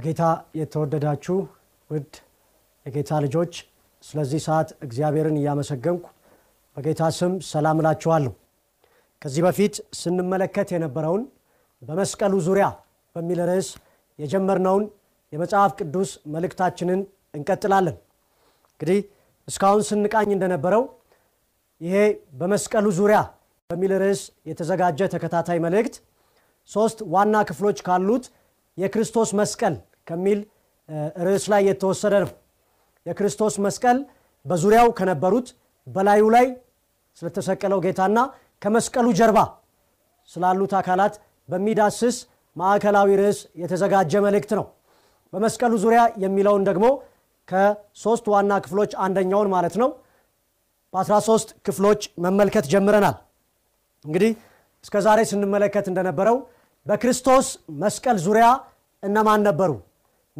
በጌታ የተወደዳችሁ ውድ የጌታ ልጆች ስለዚህ ሰዓት እግዚአብሔርን እያመሰገንኩ በጌታ ስም ሰላም እላችኋለሁ። ከዚህ በፊት ስንመለከት የነበረውን በመስቀሉ ዙሪያ በሚል ርዕስ የጀመርነውን የመጽሐፍ ቅዱስ መልእክታችንን እንቀጥላለን። እንግዲህ እስካሁን ስንቃኝ እንደነበረው ይሄ በመስቀሉ ዙሪያ በሚል ርዕስ የተዘጋጀ ተከታታይ መልእክት ሶስት ዋና ክፍሎች ካሉት የክርስቶስ መስቀል ከሚል ርዕስ ላይ የተወሰደ ነው። የክርስቶስ መስቀል በዙሪያው ከነበሩት በላዩ ላይ ስለተሰቀለው ጌታና ከመስቀሉ ጀርባ ስላሉት አካላት በሚዳስስ ማዕከላዊ ርዕስ የተዘጋጀ መልእክት ነው። በመስቀሉ ዙሪያ የሚለውን ደግሞ ከሶስት ዋና ክፍሎች አንደኛውን ማለት ነው በ13 ክፍሎች መመልከት ጀምረናል። እንግዲህ እስከ ዛሬ ስንመለከት እንደነበረው በክርስቶስ መስቀል ዙሪያ እነማን ነበሩ?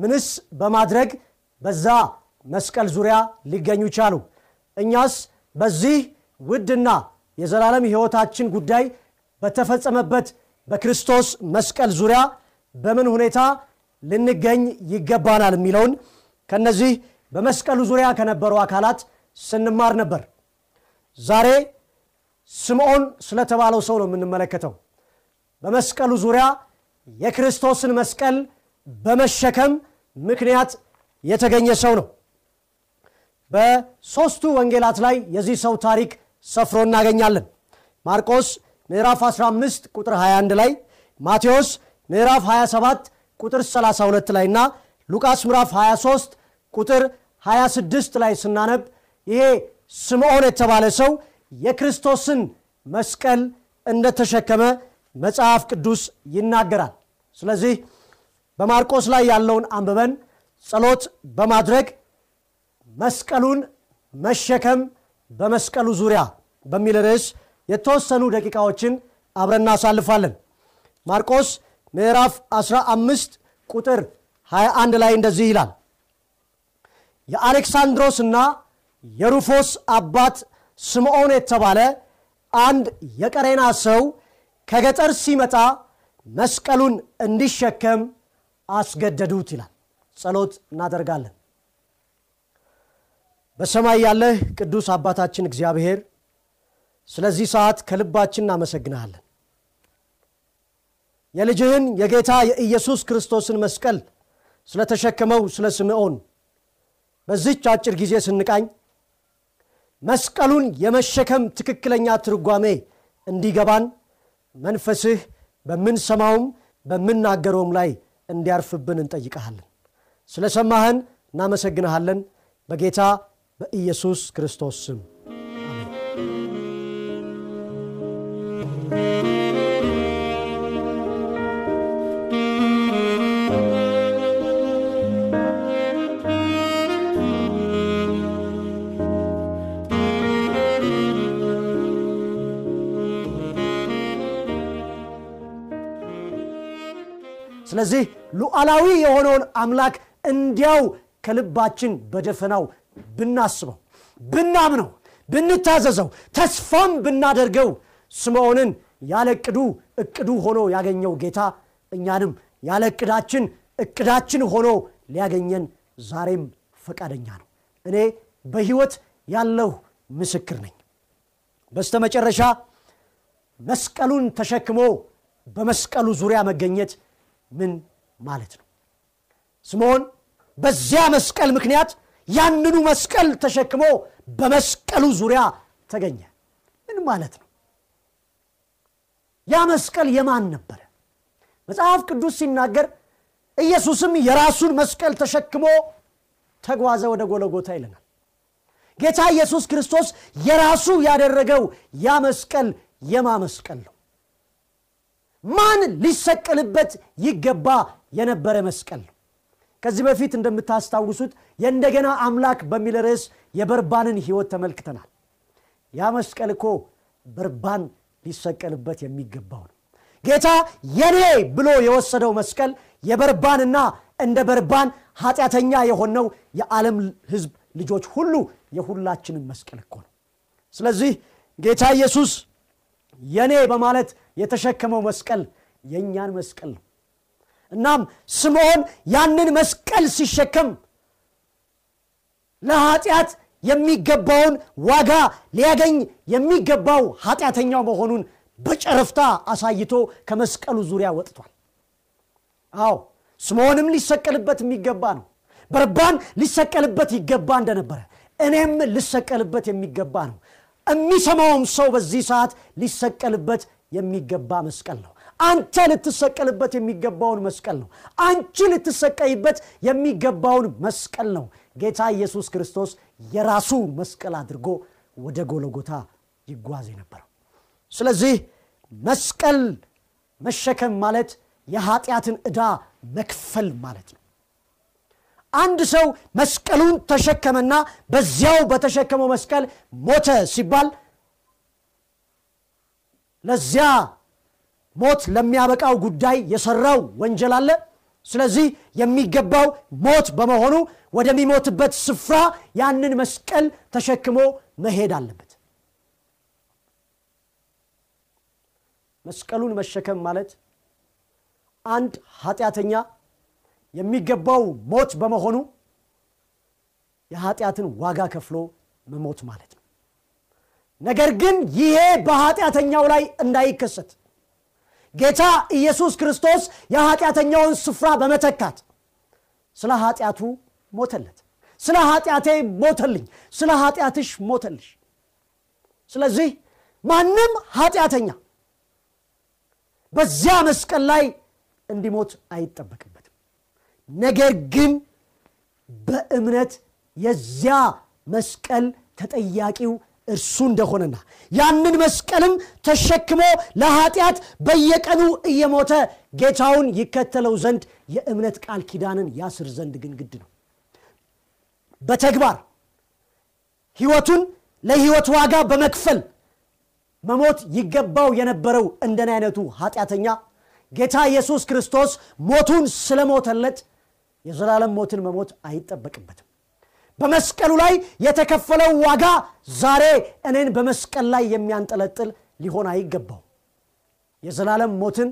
ምንስ በማድረግ በዛ መስቀል ዙሪያ ሊገኙ ቻሉ? እኛስ በዚህ ውድና የዘላለም ሕይወታችን ጉዳይ በተፈጸመበት በክርስቶስ መስቀል ዙሪያ በምን ሁኔታ ልንገኝ ይገባናል የሚለውን ከነዚህ በመስቀሉ ዙሪያ ከነበሩ አካላት ስንማር ነበር። ዛሬ ስምዖን ስለተባለው ሰው ነው የምንመለከተው። በመስቀሉ ዙሪያ የክርስቶስን መስቀል በመሸከም ምክንያት የተገኘ ሰው ነው። በሦስቱ ወንጌላት ላይ የዚህ ሰው ታሪክ ሰፍሮ እናገኛለን። ማርቆስ ምዕራፍ 15 ቁጥር 21 ላይ፣ ማቴዎስ ምዕራፍ 27 ቁጥር 32 ላይ እና ሉቃስ ምዕራፍ 23 ቁጥር 26 ላይ ስናነብ ይሄ ስምዖን የተባለ ሰው የክርስቶስን መስቀል እንደተሸከመ መጽሐፍ ቅዱስ ይናገራል። ስለዚህ በማርቆስ ላይ ያለውን አንብበን ጸሎት በማድረግ መስቀሉን መሸከም በመስቀሉ ዙሪያ በሚል ርዕስ የተወሰኑ ደቂቃዎችን አብረን እናሳልፋለን። ማርቆስ ምዕራፍ 15 ቁጥር 21 ላይ እንደዚህ ይላል የአሌክሳንድሮስና የሩፎስ አባት ስምዖን የተባለ አንድ የቀሬና ሰው ከገጠር ሲመጣ መስቀሉን እንዲሸከም አስገደዱት ይላል። ጸሎት እናደርጋለን። በሰማይ ያለህ ቅዱስ አባታችን እግዚአብሔር ስለዚህ ሰዓት ከልባችን እናመሰግንሃለን። የልጅህን የጌታ የኢየሱስ ክርስቶስን መስቀል ስለተሸከመው ስለ ስምዖን በዚች አጭር ጊዜ ስንቃኝ መስቀሉን የመሸከም ትክክለኛ ትርጓሜ እንዲገባን መንፈስህ በምንሰማውም በምናገረውም ላይ እንዲያርፍብን እንጠይቀሃለን። ስለ ሰማህን እናመሰግንሃለን። በጌታ በኢየሱስ ክርስቶስ ስም ስለዚህ ሉዓላዊ የሆነውን አምላክ እንዲያው ከልባችን በደፈናው ብናስበው፣ ብናምነው፣ ብንታዘዘው፣ ተስፋም ብናደርገው ስምዖንን ያለ እቅዱ ሆኖ ያገኘው ጌታ እኛንም ያለ እቅዳችን ሆኖ ሊያገኘን ዛሬም ፈቃደኛ ነው። እኔ በሕይወት ያለሁ ምስክር ነኝ። በስተመጨረሻ መስቀሉን ተሸክሞ በመስቀሉ ዙሪያ መገኘት ምን ማለት ነው? ስምዖን በዚያ መስቀል ምክንያት ያንኑ መስቀል ተሸክሞ በመስቀሉ ዙሪያ ተገኘ። ምን ማለት ነው? ያ መስቀል የማን ነበረ? መጽሐፍ ቅዱስ ሲናገር ኢየሱስም የራሱን መስቀል ተሸክሞ ተጓዘ ወደ ጎለጎታ ይለናል ጌታ ኢየሱስ ክርስቶስ የራሱ ያደረገው ያ መስቀል የማ መስቀል ነው ማን ሊሰቀልበት ይገባ የነበረ መስቀል ነው። ከዚህ በፊት እንደምታስታውሱት የእንደገና አምላክ በሚል ርዕስ የበርባንን ህይወት ተመልክተናል። ያ መስቀል እኮ በርባን ሊሰቀልበት የሚገባው ነው። ጌታ የኔ ብሎ የወሰደው መስቀል የበርባንና እንደ በርባን ኃጢአተኛ የሆነው የዓለም ህዝብ ልጆች ሁሉ የሁላችንም መስቀል እኮ ነው። ስለዚህ ጌታ ኢየሱስ የኔ በማለት የተሸከመው መስቀል የእኛን መስቀል ነው እናም ስምዖን ያንን መስቀል ሲሸከም ለኃጢአት የሚገባውን ዋጋ ሊያገኝ የሚገባው ኃጢአተኛው መሆኑን በጨረፍታ አሳይቶ ከመስቀሉ ዙሪያ ወጥቷል። አዎ ስምዖንም ሊሰቀልበት የሚገባ ነው። በርባን ሊሰቀልበት ይገባ እንደነበረ እኔም ልሰቀልበት የሚገባ ነው። የሚሰማውም ሰው በዚህ ሰዓት ሊሰቀልበት የሚገባ መስቀል ነው አንተ ልትሰቀልበት የሚገባውን መስቀል ነው። አንቺ ልትሰቀይበት የሚገባውን መስቀል ነው። ጌታ ኢየሱስ ክርስቶስ የራሱ መስቀል አድርጎ ወደ ጎለጎታ ይጓዝ የነበረው። ስለዚህ መስቀል መሸከም ማለት የኃጢአትን ዕዳ መክፈል ማለት ነው። አንድ ሰው መስቀሉን ተሸከመና በዚያው በተሸከመው መስቀል ሞተ ሲባል ለዚያ ሞት ለሚያበቃው ጉዳይ የሰራው ወንጀል አለ። ስለዚህ የሚገባው ሞት በመሆኑ ወደሚሞትበት ስፍራ ያንን መስቀል ተሸክሞ መሄድ አለበት። መስቀሉን መሸከም ማለት አንድ ኃጢአተኛ የሚገባው ሞት በመሆኑ የኃጢአትን ዋጋ ከፍሎ መሞት ማለት ነው። ነገር ግን ይሄ በኃጢአተኛው ላይ እንዳይከሰት ጌታ ኢየሱስ ክርስቶስ የኃጢአተኛውን ስፍራ በመተካት ስለ ኃጢአቱ ሞተለት። ስለ ኃጢአቴ ሞተልኝ። ስለ ኃጢአትሽ ሞተልሽ። ስለዚህ ማንም ኃጢአተኛ በዚያ መስቀል ላይ እንዲሞት አይጠበቅበትም። ነገር ግን በእምነት የዚያ መስቀል ተጠያቂው እርሱ እንደሆነና ያንን መስቀልም ተሸክሞ ለኃጢአት በየቀኑ እየሞተ ጌታውን ይከተለው ዘንድ የእምነት ቃል ኪዳንን ያስር ዘንድ ግን ግድ ነው። በተግባር ህይወቱን ለህይወት ዋጋ በመክፈል መሞት ይገባው የነበረው እንደን አይነቱ ኃጢአተኛ ጌታ ኢየሱስ ክርስቶስ ሞቱን ስለሞተለት የዘላለም ሞትን መሞት አይጠበቅበትም በመስቀሉ ላይ የተከፈለው ዋጋ ዛሬ እኔን በመስቀል ላይ የሚያንጠለጥል ሊሆን አይገባው የዘላለም ሞትን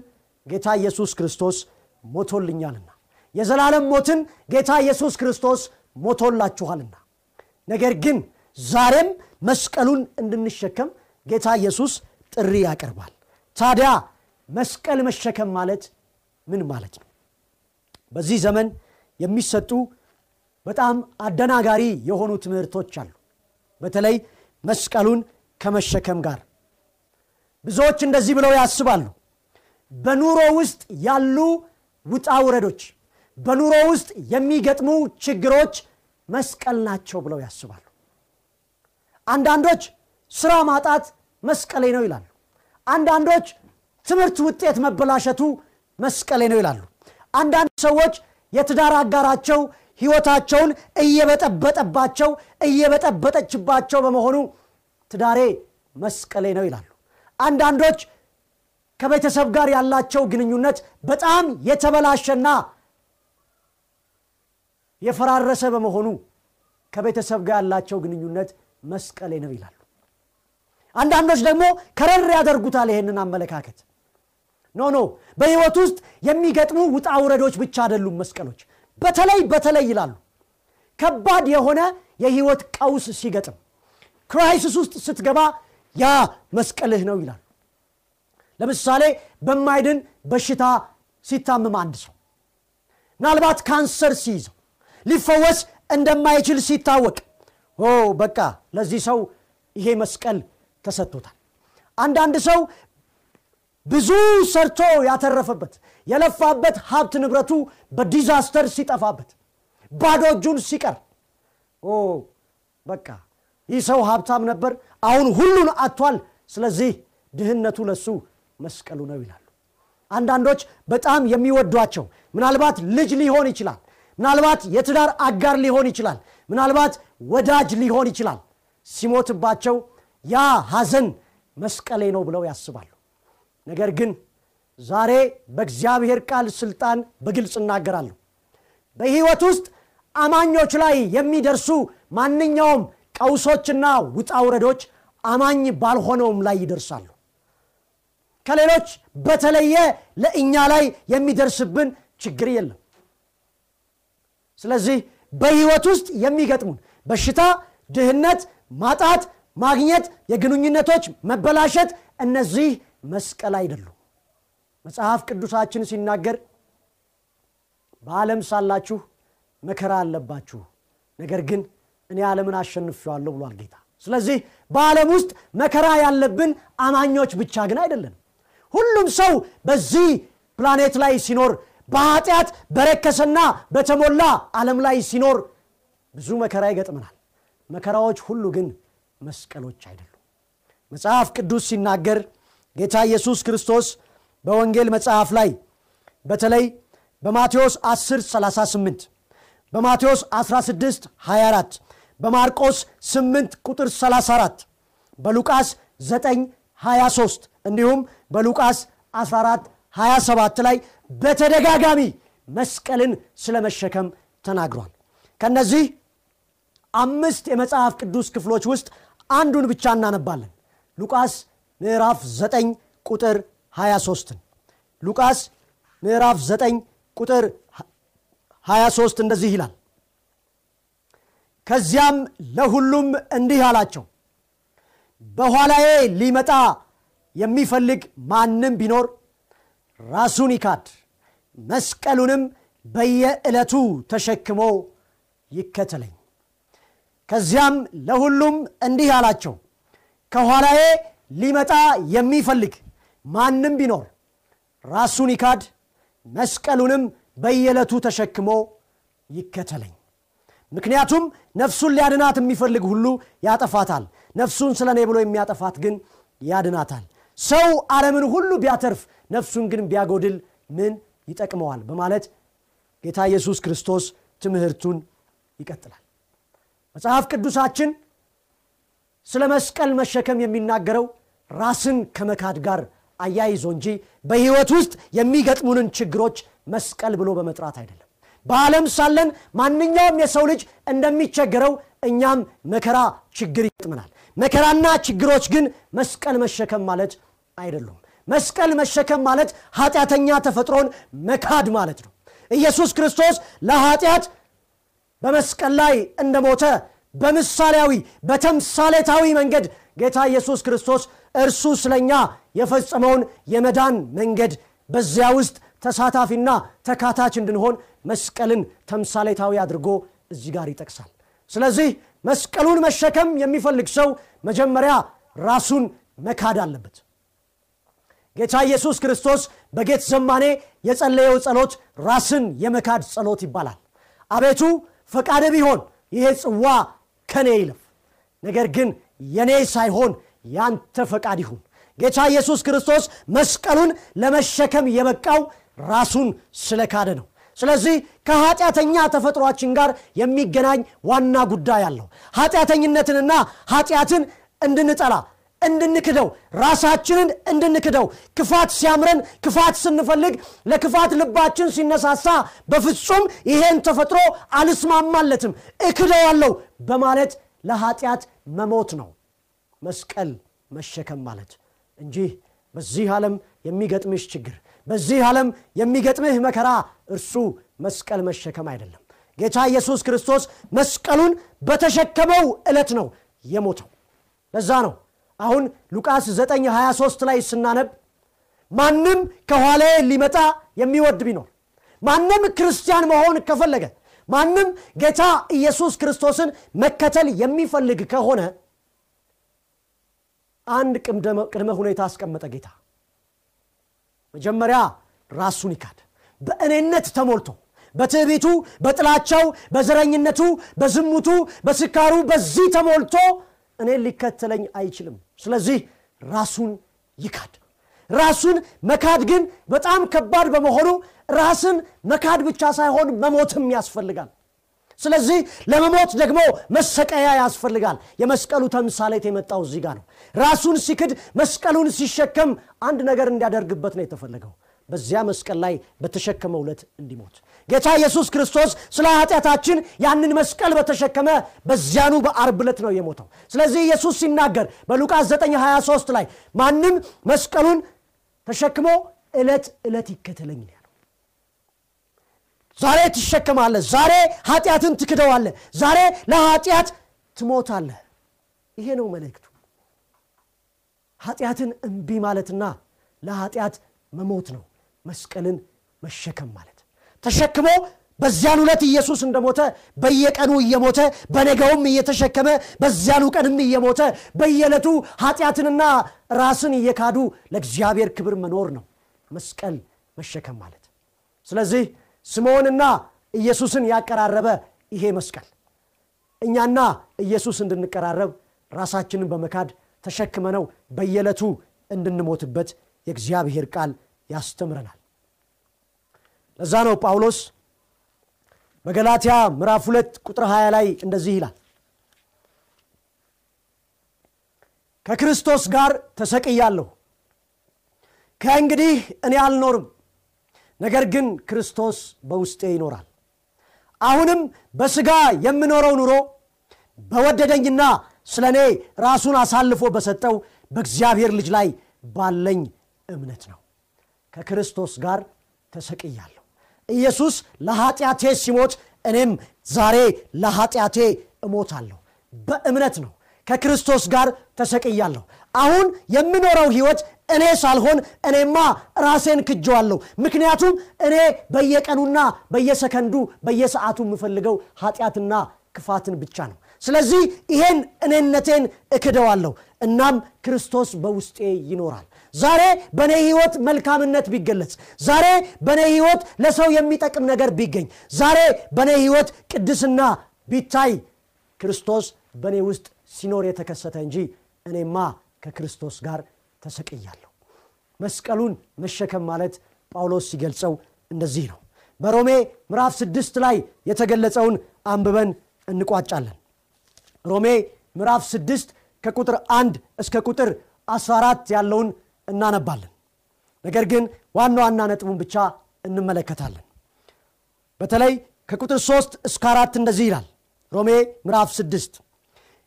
ጌታ ኢየሱስ ክርስቶስ ሞቶልኛልና የዘላለም ሞትን ጌታ ኢየሱስ ክርስቶስ ሞቶላችኋልና። ነገር ግን ዛሬም መስቀሉን እንድንሸከም ጌታ ኢየሱስ ጥሪ ያቀርባል። ታዲያ መስቀል መሸከም ማለት ምን ማለት ነው? በዚህ ዘመን የሚሰጡ በጣም አደናጋሪ የሆኑ ትምህርቶች አሉ። በተለይ መስቀሉን ከመሸከም ጋር። ብዙዎች እንደዚህ ብለው ያስባሉ። በኑሮ ውስጥ ያሉ ውጣ ውረዶች በኑሮ ውስጥ የሚገጥሙ ችግሮች መስቀል ናቸው ብለው ያስባሉ። አንዳንዶች ስራ ማጣት መስቀሌ ነው ይላሉ። አንዳንዶች ትምህርት ውጤት መበላሸቱ መስቀሌ ነው ይላሉ። አንዳንድ ሰዎች የትዳር አጋራቸው ህይወታቸውን እየበጠበጠባቸው እየበጠበጠችባቸው በመሆኑ ትዳሬ መስቀሌ ነው ይላሉ። አንዳንዶች ከቤተሰብ ጋር ያላቸው ግንኙነት በጣም የተበላሸና የፈራረሰ በመሆኑ ከቤተሰብ ጋር ያላቸው ግንኙነት መስቀሌ ነው ይላሉ። አንዳንዶች ደግሞ ከረር ያደርጉታል ይህንን አመለካከት። no no በህይወት ውስጥ የሚገጥሙ ውጣ ውረዶች ብቻ አይደሉም መስቀሎች በተለይ በተለይ ይላሉ። ከባድ የሆነ የህይወት ቀውስ ሲገጥም crisis ውስጥ ስትገባ ያ መስቀልህ ነው ይላሉ። ለምሳሌ በማይድን በሽታ ሲታምም አንድ ሰው ምናልባት ካንሰር ሲይዘው ሊፈወስ እንደማይችል ሲታወቅ ኦ በቃ ለዚህ ሰው ይሄ መስቀል ተሰጥቶታል። አንዳንድ ሰው ብዙ ሰርቶ ያተረፈበት የለፋበት ሀብት ንብረቱ በዲዛስተር ሲጠፋበት ባዶ እጁን ሲቀር። ኦ በቃ ይህ ሰው ሀብታም ነበር አሁን ሁሉን አጥቷል። ስለዚህ ድህነቱ ለሱ መስቀሉ ነው ይላሉ። አንዳንዶች በጣም የሚወዷቸው ምናልባት ልጅ ሊሆን ይችላል ምናልባት የትዳር አጋር ሊሆን ይችላል ምናልባት ወዳጅ ሊሆን ይችላል። ሲሞትባቸው ያ ሐዘን መስቀሌ ነው ብለው ያስባሉ ነገር ግን ዛሬ በእግዚአብሔር ቃል ስልጣን በግልጽ እናገራለሁ። በህይወት ውስጥ አማኞች ላይ የሚደርሱ ማንኛውም ቀውሶችና ውጣውረዶች አማኝ ባልሆነውም ላይ ይደርሳሉ። ከሌሎች በተለየ ለእኛ ላይ የሚደርስብን ችግር የለም። ስለዚህ በህይወት ውስጥ የሚገጥሙን በሽታ ድህነት ማጣት ማግኘት የግንኙነቶች መበላሸት እነዚህ መስቀል አይደሉም። መጽሐፍ ቅዱሳችን ሲናገር በዓለም ሳላችሁ መከራ አለባችሁ ነገር ግን እኔ ዓለምን አሸንፌዋለሁ ብሏል ጌታ። ስለዚህ በዓለም ውስጥ መከራ ያለብን አማኞች ብቻ ግን አይደለንም። ሁሉም ሰው በዚህ ፕላኔት ላይ ሲኖር በኃጢአት በረከሰና በተሞላ ዓለም ላይ ሲኖር ብዙ መከራ ይገጥመናል። መከራዎች ሁሉ ግን መስቀሎች አይደሉም። መጽሐፍ ቅዱስ ሲናገር ጌታ ኢየሱስ ክርስቶስ በወንጌል መጽሐፍ ላይ በተለይ በማቴዎስ 10 38 በማቴዎስ 16 24 በማርቆስ 8 ቁጥር 34 በሉቃስ 9 23 እንዲሁም በሉቃስ 14 27 ላይ በተደጋጋሚ መስቀልን ስለ መሸከም ተናግሯል። ከነዚህ አምስት የመጽሐፍ ቅዱስ ክፍሎች ውስጥ አንዱን ብቻ እናነባለን። ሉቃስ ምዕራፍ 9 ቁጥር 23 ሉቃስ ምዕራፍ 9 ቁጥር 23 እንደዚህ ይላል። ከዚያም ለሁሉም እንዲህ አላቸው በኋላዬ ሊመጣ የሚፈልግ ማንም ቢኖር ራሱን ይካድ መስቀሉንም በየዕለቱ ተሸክሞ ይከተለኝ። ከዚያም ለሁሉም እንዲህ አላቸው ከኋላዬ ሊመጣ የሚፈልግ ማንም ቢኖር ራሱን ይካድ መስቀሉንም በየዕለቱ ተሸክሞ ይከተለኝ። ምክንያቱም ነፍሱን ሊያድናት የሚፈልግ ሁሉ ያጠፋታል። ነፍሱን ስለ እኔ ብሎ የሚያጠፋት ግን ያድናታል። ሰው ዓለምን ሁሉ ቢያተርፍ ነፍሱን ግን ቢያጎድል ምን ይጠቅመዋል? በማለት ጌታ ኢየሱስ ክርስቶስ ትምህርቱን ይቀጥላል። መጽሐፍ ቅዱሳችን ስለ መስቀል መሸከም የሚናገረው ራስን ከመካድ ጋር አያይዞ እንጂ በህይወት ውስጥ የሚገጥሙንን ችግሮች መስቀል ብሎ በመጥራት አይደለም። በዓለም ሳለን ማንኛውም የሰው ልጅ እንደሚቸገረው እኛም መከራ ችግር ይገጥመናል። መከራና ችግሮች ግን መስቀል መሸከም ማለት አይደሉም። መስቀል መሸከም ማለት ኃጢአተኛ ተፈጥሮን መካድ ማለት ነው። ኢየሱስ ክርስቶስ ለኃጢአት በመስቀል ላይ እንደሞተ በምሳሌያዊ በተምሳሌታዊ መንገድ ጌታ ኢየሱስ ክርስቶስ እርሱ ስለኛ የፈጸመውን የመዳን መንገድ በዚያ ውስጥ ተሳታፊና ተካታች እንድንሆን መስቀልን ተምሳሌታዊ አድርጎ እዚህ ጋር ይጠቅሳል። ስለዚህ መስቀሉን መሸከም የሚፈልግ ሰው መጀመሪያ ራሱን መካድ አለበት። ጌታ ኢየሱስ ክርስቶስ በጌት ዘማኔ የጸለየው ጸሎት ራስን የመካድ ጸሎት ይባላል። አቤቱ ፈቃድ ቢሆን ይሄ ጽዋ ከኔ ይለፍ ነገር ግን የኔ ሳይሆን ያንተ ፈቃድ ይሁን። ጌታ ኢየሱስ ክርስቶስ መስቀሉን ለመሸከም የበቃው ራሱን ስለካደ ነው። ስለዚህ ከኃጢአተኛ ተፈጥሯችን ጋር የሚገናኝ ዋና ጉዳይ አለው። ኃጢአተኝነትንና ኃጢአትን እንድንጠላ እንድንክደው ራሳችንን እንድንክደው። ክፋት ሲያምረን ክፋት ስንፈልግ ለክፋት ልባችን ሲነሳሳ በፍጹም ይሄን ተፈጥሮ አልስማማለትም። እክደዋለሁ በማለት ለኃጢአት መሞት ነው። መስቀል መሸከም ማለት እንጂ በዚህ ዓለም የሚገጥምሽ ችግር በዚህ ዓለም የሚገጥምህ መከራ እርሱ መስቀል መሸከም አይደለም። ጌታ ኢየሱስ ክርስቶስ መስቀሉን በተሸከመው ዕለት ነው የሞተው። ለዛ ነው አሁን ሉቃስ 923 ላይ ስናነብ ማንም ከኋላ ሊመጣ የሚወድ ቢኖር ማንም ክርስቲያን መሆን ከፈለገ ማንም ጌታ ኢየሱስ ክርስቶስን መከተል የሚፈልግ ከሆነ አንድ ቅድመ ሁኔታ አስቀመጠ ጌታ። መጀመሪያ ራሱን ይካድ። በእኔነት ተሞልቶ በትዕቢቱ በጥላቻው በዘረኝነቱ በዝሙቱ በስካሩ በዚህ ተሞልቶ እኔን ሊከተለኝ አይችልም ስለዚህ ራሱን ይካድ። ራሱን መካድ ግን በጣም ከባድ በመሆኑ ራስን መካድ ብቻ ሳይሆን መሞትም ያስፈልጋል። ስለዚህ ለመሞት ደግሞ መሰቀያ ያስፈልጋል። የመስቀሉ ተምሳሌት የመጣው እዚህ ጋር ነው። ራሱን ሲክድ መስቀሉን ሲሸከም አንድ ነገር እንዲያደርግበት ነው የተፈለገው በዚያ መስቀል ላይ በተሸከመው ዕለት እንዲሞት። ጌታ ኢየሱስ ክርስቶስ ስለ ኃጢአታችን ያንን መስቀል በተሸከመ በዚያኑ በአርብ ዕለት ነው የሞተው። ስለዚህ ኢየሱስ ሲናገር በሉቃስ 923 ላይ ማንም መስቀሉን ተሸክሞ ዕለት ዕለት ይከተለኝ ዛሬ ትሸከማለህ ዛሬ ኃጢአትን ትክደዋለህ ዛሬ ለኃጢአት ትሞታለህ። ይሄ ነው መልእክቱ። ኃጢአትን እምቢ ማለትና ለኃጢአት መሞት ነው መስቀልን መሸከም ማለት። ተሸክሞ በዚያኑ ዕለት ኢየሱስ እንደሞተ በየቀኑ እየሞተ በነገውም እየተሸከመ በዚያኑ ቀንም እየሞተ በየዕለቱ ኃጢአትንና ራስን እየካዱ ለእግዚአብሔር ክብር መኖር ነው መስቀል መሸከም ማለት። ስለዚህ ስምዖንና ኢየሱስን ያቀራረበ ይሄ መስቀል እኛና ኢየሱስ እንድንቀራረብ ራሳችንን በመካድ ተሸክመነው በየዕለቱ እንድንሞትበት የእግዚአብሔር ቃል ያስተምረናል ለዛ ነው ጳውሎስ በገላትያ ምዕራፍ 2 ቁጥር 20 ላይ እንደዚህ ይላል። ከክርስቶስ ጋር ተሰቅያለሁ። ከእንግዲህ እኔ አልኖርም ነገር ግን ክርስቶስ በውስጤ ይኖራል። አሁንም በሥጋ የምኖረው ኑሮ በወደደኝና ስለ እኔ ራሱን አሳልፎ በሰጠው በእግዚአብሔር ልጅ ላይ ባለኝ እምነት ነው። ከክርስቶስ ጋር ተሰቅያለሁ ኢየሱስ ለኃጢአቴ ሲሞት እኔም ዛሬ ለኃጢአቴ እሞታለሁ። በእምነት ነው። ከክርስቶስ ጋር ተሰቅያለሁ። አሁን የምኖረው ህይወት እኔ ሳልሆን እኔማ ራሴን ክጀዋለሁ ምክንያቱም እኔ በየቀኑና በየሰከንዱ በየሰዓቱ የምፈልገው ኃጢአትና ክፋትን ብቻ ነው። ስለዚህ ይሄን እኔነቴን እክደዋለሁ። እናም ክርስቶስ በውስጤ ይኖራል ዛሬ በእኔ ህይወት መልካምነት ቢገለጽ ዛሬ በእኔ ህይወት ለሰው የሚጠቅም ነገር ቢገኝ ዛሬ በእኔ ህይወት ቅድስና ቢታይ ክርስቶስ በእኔ ውስጥ ሲኖር የተከሰተ እንጂ እኔማ ከክርስቶስ ጋር ተሰቅያለሁ። መስቀሉን መሸከም ማለት ጳውሎስ ሲገልጸው እንደዚህ ነው። በሮሜ ምዕራፍ ስድስት ላይ የተገለጸውን አንብበን እንቋጫለን። ሮሜ ምዕራፍ ስድስት ከቁጥር አንድ እስከ ቁጥር 14 ያለውን እናነባለን። ነገር ግን ዋና ዋና ነጥቡን ብቻ እንመለከታለን። በተለይ ከቁጥር 3 እስከ አራት እንደዚህ ይላል። ሮሜ ምዕራፍ 6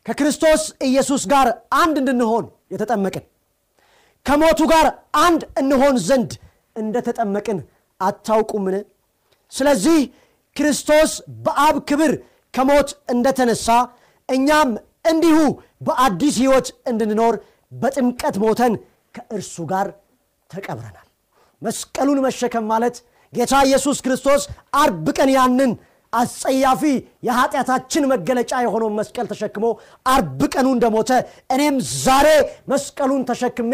ከክርስቶስ ኢየሱስ ጋር አንድ እንድንሆን የተጠመቅን ከሞቱ ጋር አንድ እንሆን ዘንድ እንደተጠመቅን አታውቁምን? ስለዚህ ክርስቶስ በአብ ክብር ከሞት እንደተነሳ እኛም እንዲሁ በአዲስ ህይወት እንድንኖር በጥምቀት ሞተን ከእርሱ ጋር ተቀብረናል። መስቀሉን መሸከም ማለት ጌታ ኢየሱስ ክርስቶስ አርብ ቀን ያንን አስጸያፊ የኃጢአታችን መገለጫ የሆነውን መስቀል ተሸክሞ አርብ ቀኑ እንደሞተ እኔም ዛሬ መስቀሉን ተሸክሜ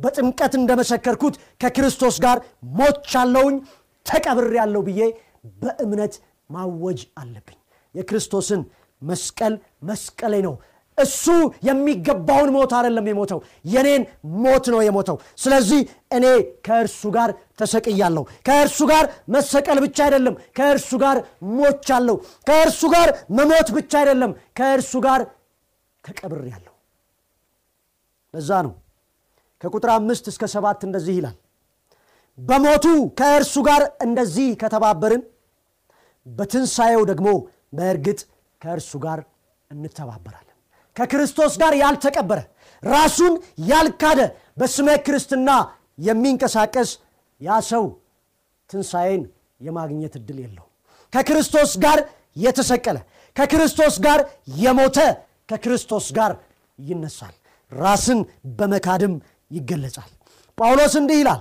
በጥምቀት እንደመሰከርኩት ከክርስቶስ ጋር ሞቻለሁኝ ተቀብር ያለው ብዬ በእምነት ማወጅ አለብኝ። የክርስቶስን መስቀል መስቀሌ ነው እሱ የሚገባውን ሞት አይደለም የሞተው የኔን ሞት ነው የሞተው። ስለዚህ እኔ ከእርሱ ጋር ተሰቅያለሁ። ከእርሱ ጋር መሰቀል ብቻ አይደለም ከእርሱ ጋር ሞቻለሁ። ከእርሱ ጋር መሞት ብቻ አይደለም ከእርሱ ጋር ተቀብር ያለሁ ለዛ ነው ከቁጥር አምስት እስከ ሰባት እንደዚህ ይላል። በሞቱ ከእርሱ ጋር እንደዚህ ከተባበርን በትንሣኤው ደግሞ በእርግጥ ከእርሱ ጋር እንተባበራለን ከክርስቶስ ጋር ያልተቀበረ ራሱን ያልካደ በስመ ክርስትና የሚንቀሳቀስ ያ ሰው ትንሣኤን የማግኘት እድል የለውም። ከክርስቶስ ጋር የተሰቀለ ከክርስቶስ ጋር የሞተ ከክርስቶስ ጋር ይነሳል። ራስን በመካድም ይገለጻል። ጳውሎስ እንዲህ ይላል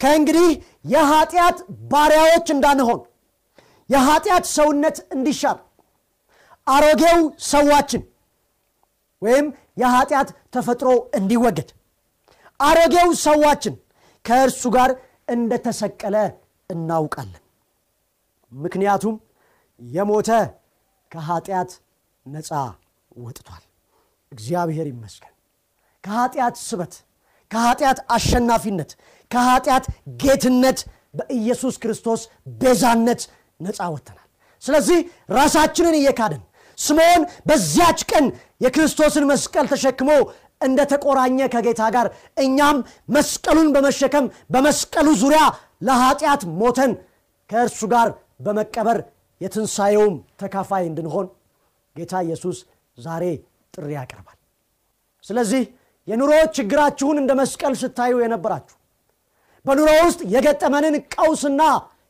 ከእንግዲህ የኃጢአት ባሪያዎች እንዳንሆን የኃጢአት ሰውነት እንዲሻር አሮጌው ሰዋችን ወይም የኃጢአት ተፈጥሮ እንዲወገድ አሮጌው ሰዋችን ከእርሱ ጋር እንደተሰቀለ እናውቃለን ምክንያቱም የሞተ ከኃጢአት ነፃ ወጥቷል። እግዚአብሔር ይመስገን። ከኃጢአት ስበት፣ ከኃጢአት አሸናፊነት፣ ከኃጢአት ጌትነት በኢየሱስ ክርስቶስ ቤዛነት ነፃ ወጥተናል። ስለዚህ ራሳችንን እየካድን ስምዖን በዚያች ቀን የክርስቶስን መስቀል ተሸክሞ እንደተቆራኘ ከጌታ ጋር እኛም መስቀሉን በመሸከም በመስቀሉ ዙሪያ ለኃጢአት ሞተን ከእርሱ ጋር በመቀበር የትንሣኤውም ተካፋይ እንድንሆን ጌታ ኢየሱስ ዛሬ ጥሪ ያቀርባል። ስለዚህ የኑሮ ችግራችሁን እንደ መስቀል ስታዩ የነበራችሁ በኑሮ ውስጥ የገጠመንን ቀውስና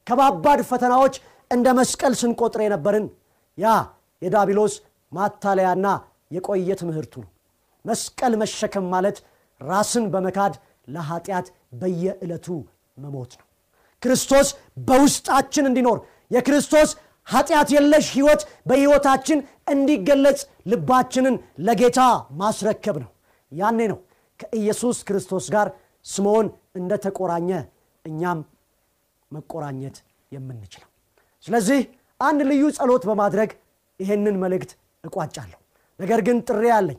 ከባባድ ፈተናዎች እንደ መስቀል ስንቆጥር የነበርን ያ የዳቢሎስ ማታለያና የቆየ ትምህርቱ ነው። መስቀል መሸከም ማለት ራስን በመካድ ለኃጢአት በየዕለቱ መሞት ነው። ክርስቶስ በውስጣችን እንዲኖር የክርስቶስ ኃጢአት የለሽ ሕይወት በሕይወታችን እንዲገለጽ ልባችንን ለጌታ ማስረከብ ነው። ያኔ ነው ከኢየሱስ ክርስቶስ ጋር ስምዖን እንደተቆራኘ እኛም መቆራኘት የምንችለው። ስለዚህ አንድ ልዩ ጸሎት በማድረግ ይሄንን መልእክት እቋጫለሁ። ነገር ግን ጥሪ አለኝ።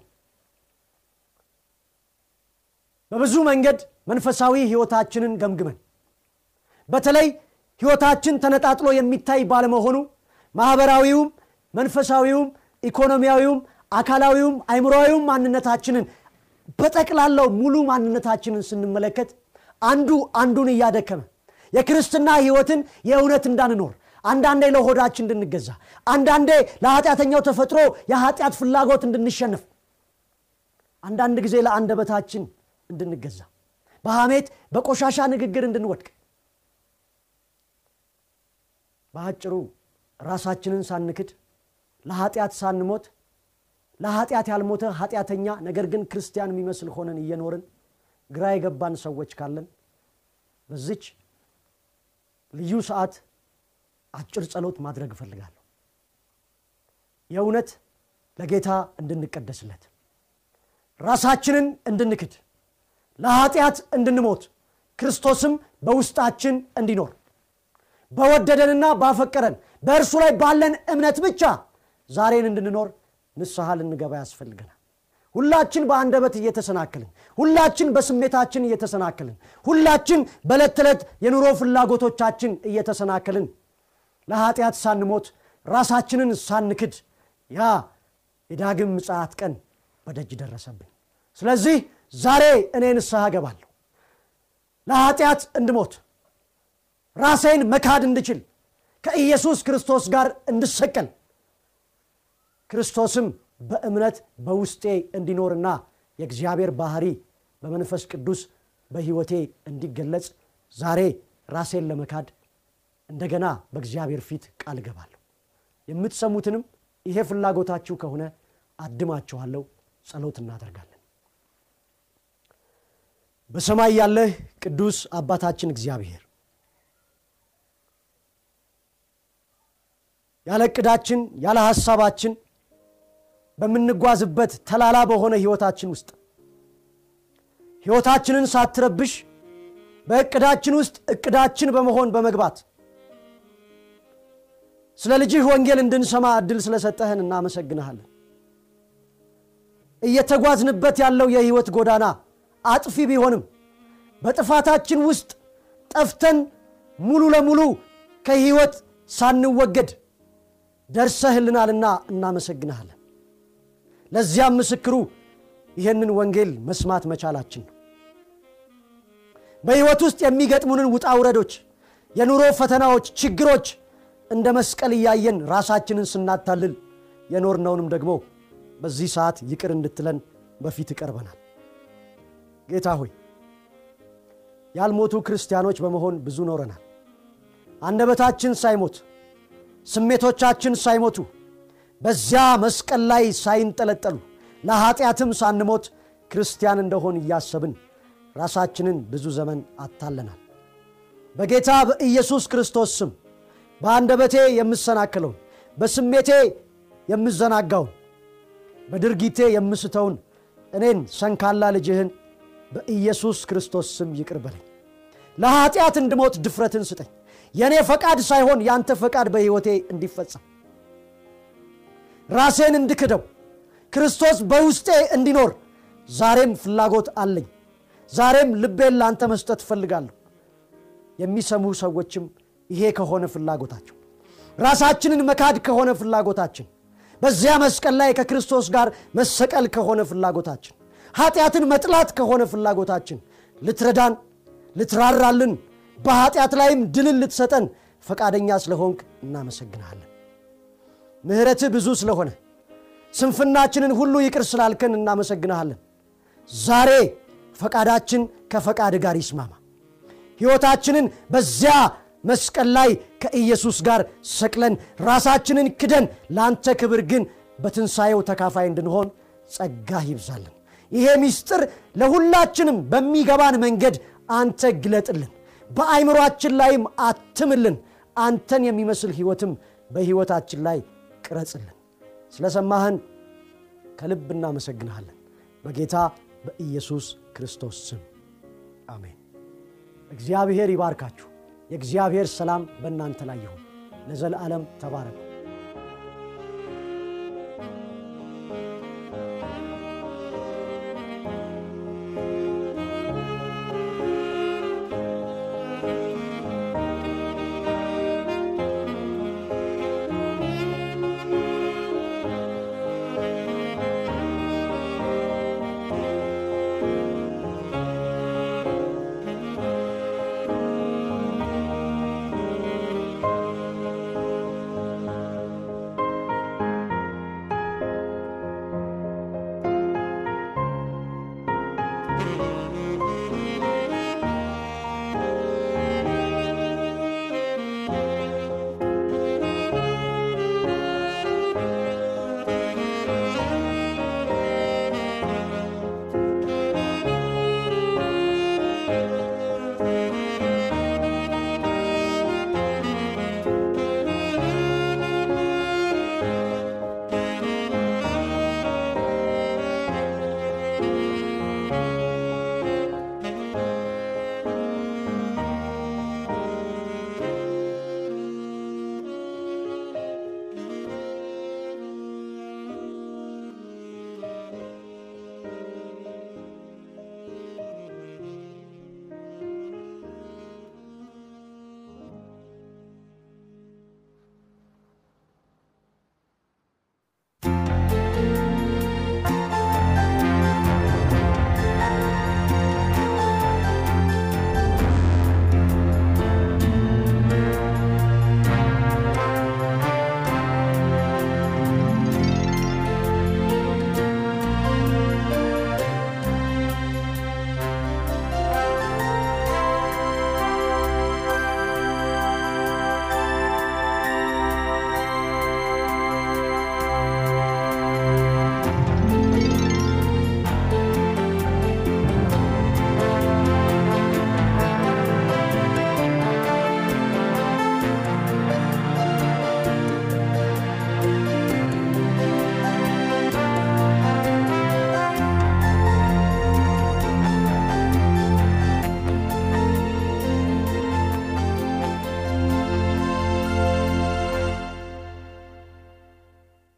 በብዙ መንገድ መንፈሳዊ ሕይወታችንን ገምግመን በተለይ ሕይወታችን ተነጣጥሎ የሚታይ ባለመሆኑ ማኅበራዊውም፣ መንፈሳዊውም፣ ኢኮኖሚያዊውም፣ አካላዊውም፣ አይምሮዊውም ማንነታችንን በጠቅላላው ሙሉ ማንነታችንን ስንመለከት አንዱ አንዱን እያደከመ የክርስትና ሕይወትን የእውነት እንዳንኖር አንዳንዴ ለሆዳችን እንድንገዛ፣ አንዳንዴ ለኃጢአተኛው ተፈጥሮ የኃጢአት ፍላጎት እንድንሸነፍ፣ አንዳንድ ጊዜ ለአንደበታችን እንድንገዛ፣ በሐሜት በቆሻሻ ንግግር እንድንወድቅ፣ በአጭሩ ራሳችንን ሳንክድ ለኃጢአት ሳንሞት ለኃጢአት ያልሞተ ኃጢአተኛ ነገር ግን ክርስቲያን የሚመስል ሆነን እየኖርን ግራ የገባን ሰዎች ካለን በዚች ልዩ ሰዓት አጭር ጸሎት ማድረግ እፈልጋለሁ። የእውነት ለጌታ እንድንቀደስለት ራሳችንን እንድንክድ ለኃጢአት እንድንሞት ክርስቶስም በውስጣችን እንዲኖር በወደደንና ባፈቀረን በእርሱ ላይ ባለን እምነት ብቻ ዛሬን እንድንኖር ንስሐ ልንገባ ያስፈልገናል። ሁላችን በአንደበት እየተሰናከልን፣ ሁላችን በስሜታችን እየተሰናከልን፣ ሁላችን በዕለት ተዕለት የኑሮ ፍላጎቶቻችን እየተሰናከልን ለኃጢአት ሳንሞት ራሳችንን ሳንክድ ያ የዳግም ምጽአት ቀን በደጅ ደረሰብን። ስለዚህ ዛሬ እኔ ንስሐ ገባለሁ ለኃጢአት እንድሞት ራሴን መካድ እንድችል ከኢየሱስ ክርስቶስ ጋር እንድሰቀል ክርስቶስም በእምነት በውስጤ እንዲኖርና የእግዚአብሔር ባህሪ በመንፈስ ቅዱስ በሕይወቴ እንዲገለጽ ዛሬ ራሴን ለመካድ እንደገና በእግዚአብሔር ፊት ቃል እገባለሁ። የምትሰሙትንም ይሄ ፍላጎታችሁ ከሆነ አድማችኋለሁ። ጸሎት እናደርጋለን። በሰማይ ያለህ ቅዱስ አባታችን እግዚአብሔር ያለ ዕቅዳችን ያለ ሐሳባችን በምንጓዝበት ተላላ በሆነ ሕይወታችን ውስጥ ሕይወታችንን ሳትረብሽ በዕቅዳችን ውስጥ ዕቅዳችን በመሆን በመግባት ስለ ልጅህ ወንጌል እንድንሰማ ዕድል ስለሰጠህን እናመሰግንሃለን። እየተጓዝንበት ያለው የሕይወት ጎዳና አጥፊ ቢሆንም በጥፋታችን ውስጥ ጠፍተን ሙሉ ለሙሉ ከሕይወት ሳንወገድ ደርሰህልናልና እናመሰግንሃለን። ለዚያም ምስክሩ ይህንን ወንጌል መስማት መቻላችን ነው። በሕይወት ውስጥ የሚገጥሙንን ውጣ ውረዶች፣ የኑሮ ፈተናዎች፣ ችግሮች እንደ መስቀል እያየን ራሳችንን ስናታልል የኖርነውንም ደግሞ በዚህ ሰዓት ይቅር እንድትለን በፊት ይቀርበናል። ጌታ ሆይ ያልሞቱ ክርስቲያኖች በመሆን ብዙ ኖረናል። አንደበታችን ሳይሞት ስሜቶቻችን ሳይሞቱ በዚያ መስቀል ላይ ሳይንጠለጠሉ ለኃጢአትም ሳንሞት ክርስቲያን እንደሆን እያሰብን ራሳችንን ብዙ ዘመን አታለናል። በጌታ በኢየሱስ ክርስቶስ ስም በአንደበቴ የምሰናክለውን፣ በስሜቴ የምዘናጋውን፣ በድርጊቴ የምስተውን እኔን ሰንካላ ልጅህን በኢየሱስ ክርስቶስ ስም ይቅር በለኝ። ለኃጢአት እንድሞት ድፍረትን ስጠኝ። የእኔ ፈቃድ ሳይሆን ያንተ ፈቃድ በሕይወቴ እንዲፈጸም ራሴን እንድክደው ክርስቶስ በውስጤ እንዲኖር ዛሬም ፍላጎት አለኝ ዛሬም ልቤን ለአንተ መስጠት እፈልጋለሁ የሚሰሙ ሰዎችም ይሄ ከሆነ ፍላጎታቸው ራሳችንን መካድ ከሆነ ፍላጎታችን በዚያ መስቀል ላይ ከክርስቶስ ጋር መሰቀል ከሆነ ፍላጎታችን ኃጢአትን መጥላት ከሆነ ፍላጎታችን ልትረዳን ልትራራልን በኃጢአት ላይም ድልን ልትሰጠን ፈቃደኛ ስለሆንክ እናመሰግንሃለን ምህረትህ ብዙ ስለሆነ ስንፍናችንን ሁሉ ይቅር ስላልከን እናመሰግንሃለን ዛሬ ፈቃዳችን ከፈቃድ ጋር ይስማማ። ሕይወታችንን በዚያ መስቀል ላይ ከኢየሱስ ጋር ሰቅለን ራሳችንን ክደን ለአንተ ክብር ግን በትንሣኤው ተካፋይ እንድንሆን ጸጋ ይብዛልን። ይሄ ምስጢር ለሁላችንም በሚገባን መንገድ አንተ ግለጥልን። በአይምሯችን ላይም አትምልን። አንተን የሚመስል ሕይወትም በሕይወታችን ላይ ቅረጽልን። ስለሰማህን ከልብ እናመሰግንሃለን። በጌታ በኢየሱስ ክርስቶስ ስም አሜን። እግዚአብሔር ይባርካችሁ የእግዚአብሔር ሰላም በእናንተ ላይ ይሁን። ለዘለዓለም ተባረኩ